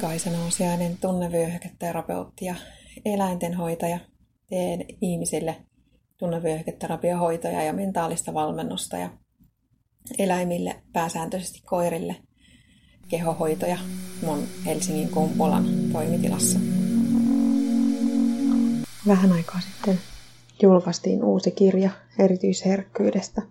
Kaisa Nousiainen, tunnevyöhyketerapeutti ja eläintenhoitaja. Teen ihmisille tunnevyöhyketerapiohoitoja ja mentaalista valmennusta ja eläimille, pääsääntöisesti koirille, kehohoitoja mun Helsingin Kumpulan toimitilassa. Vähän aikaa sitten julkaistiin uusi kirja erityisherkkyydestä.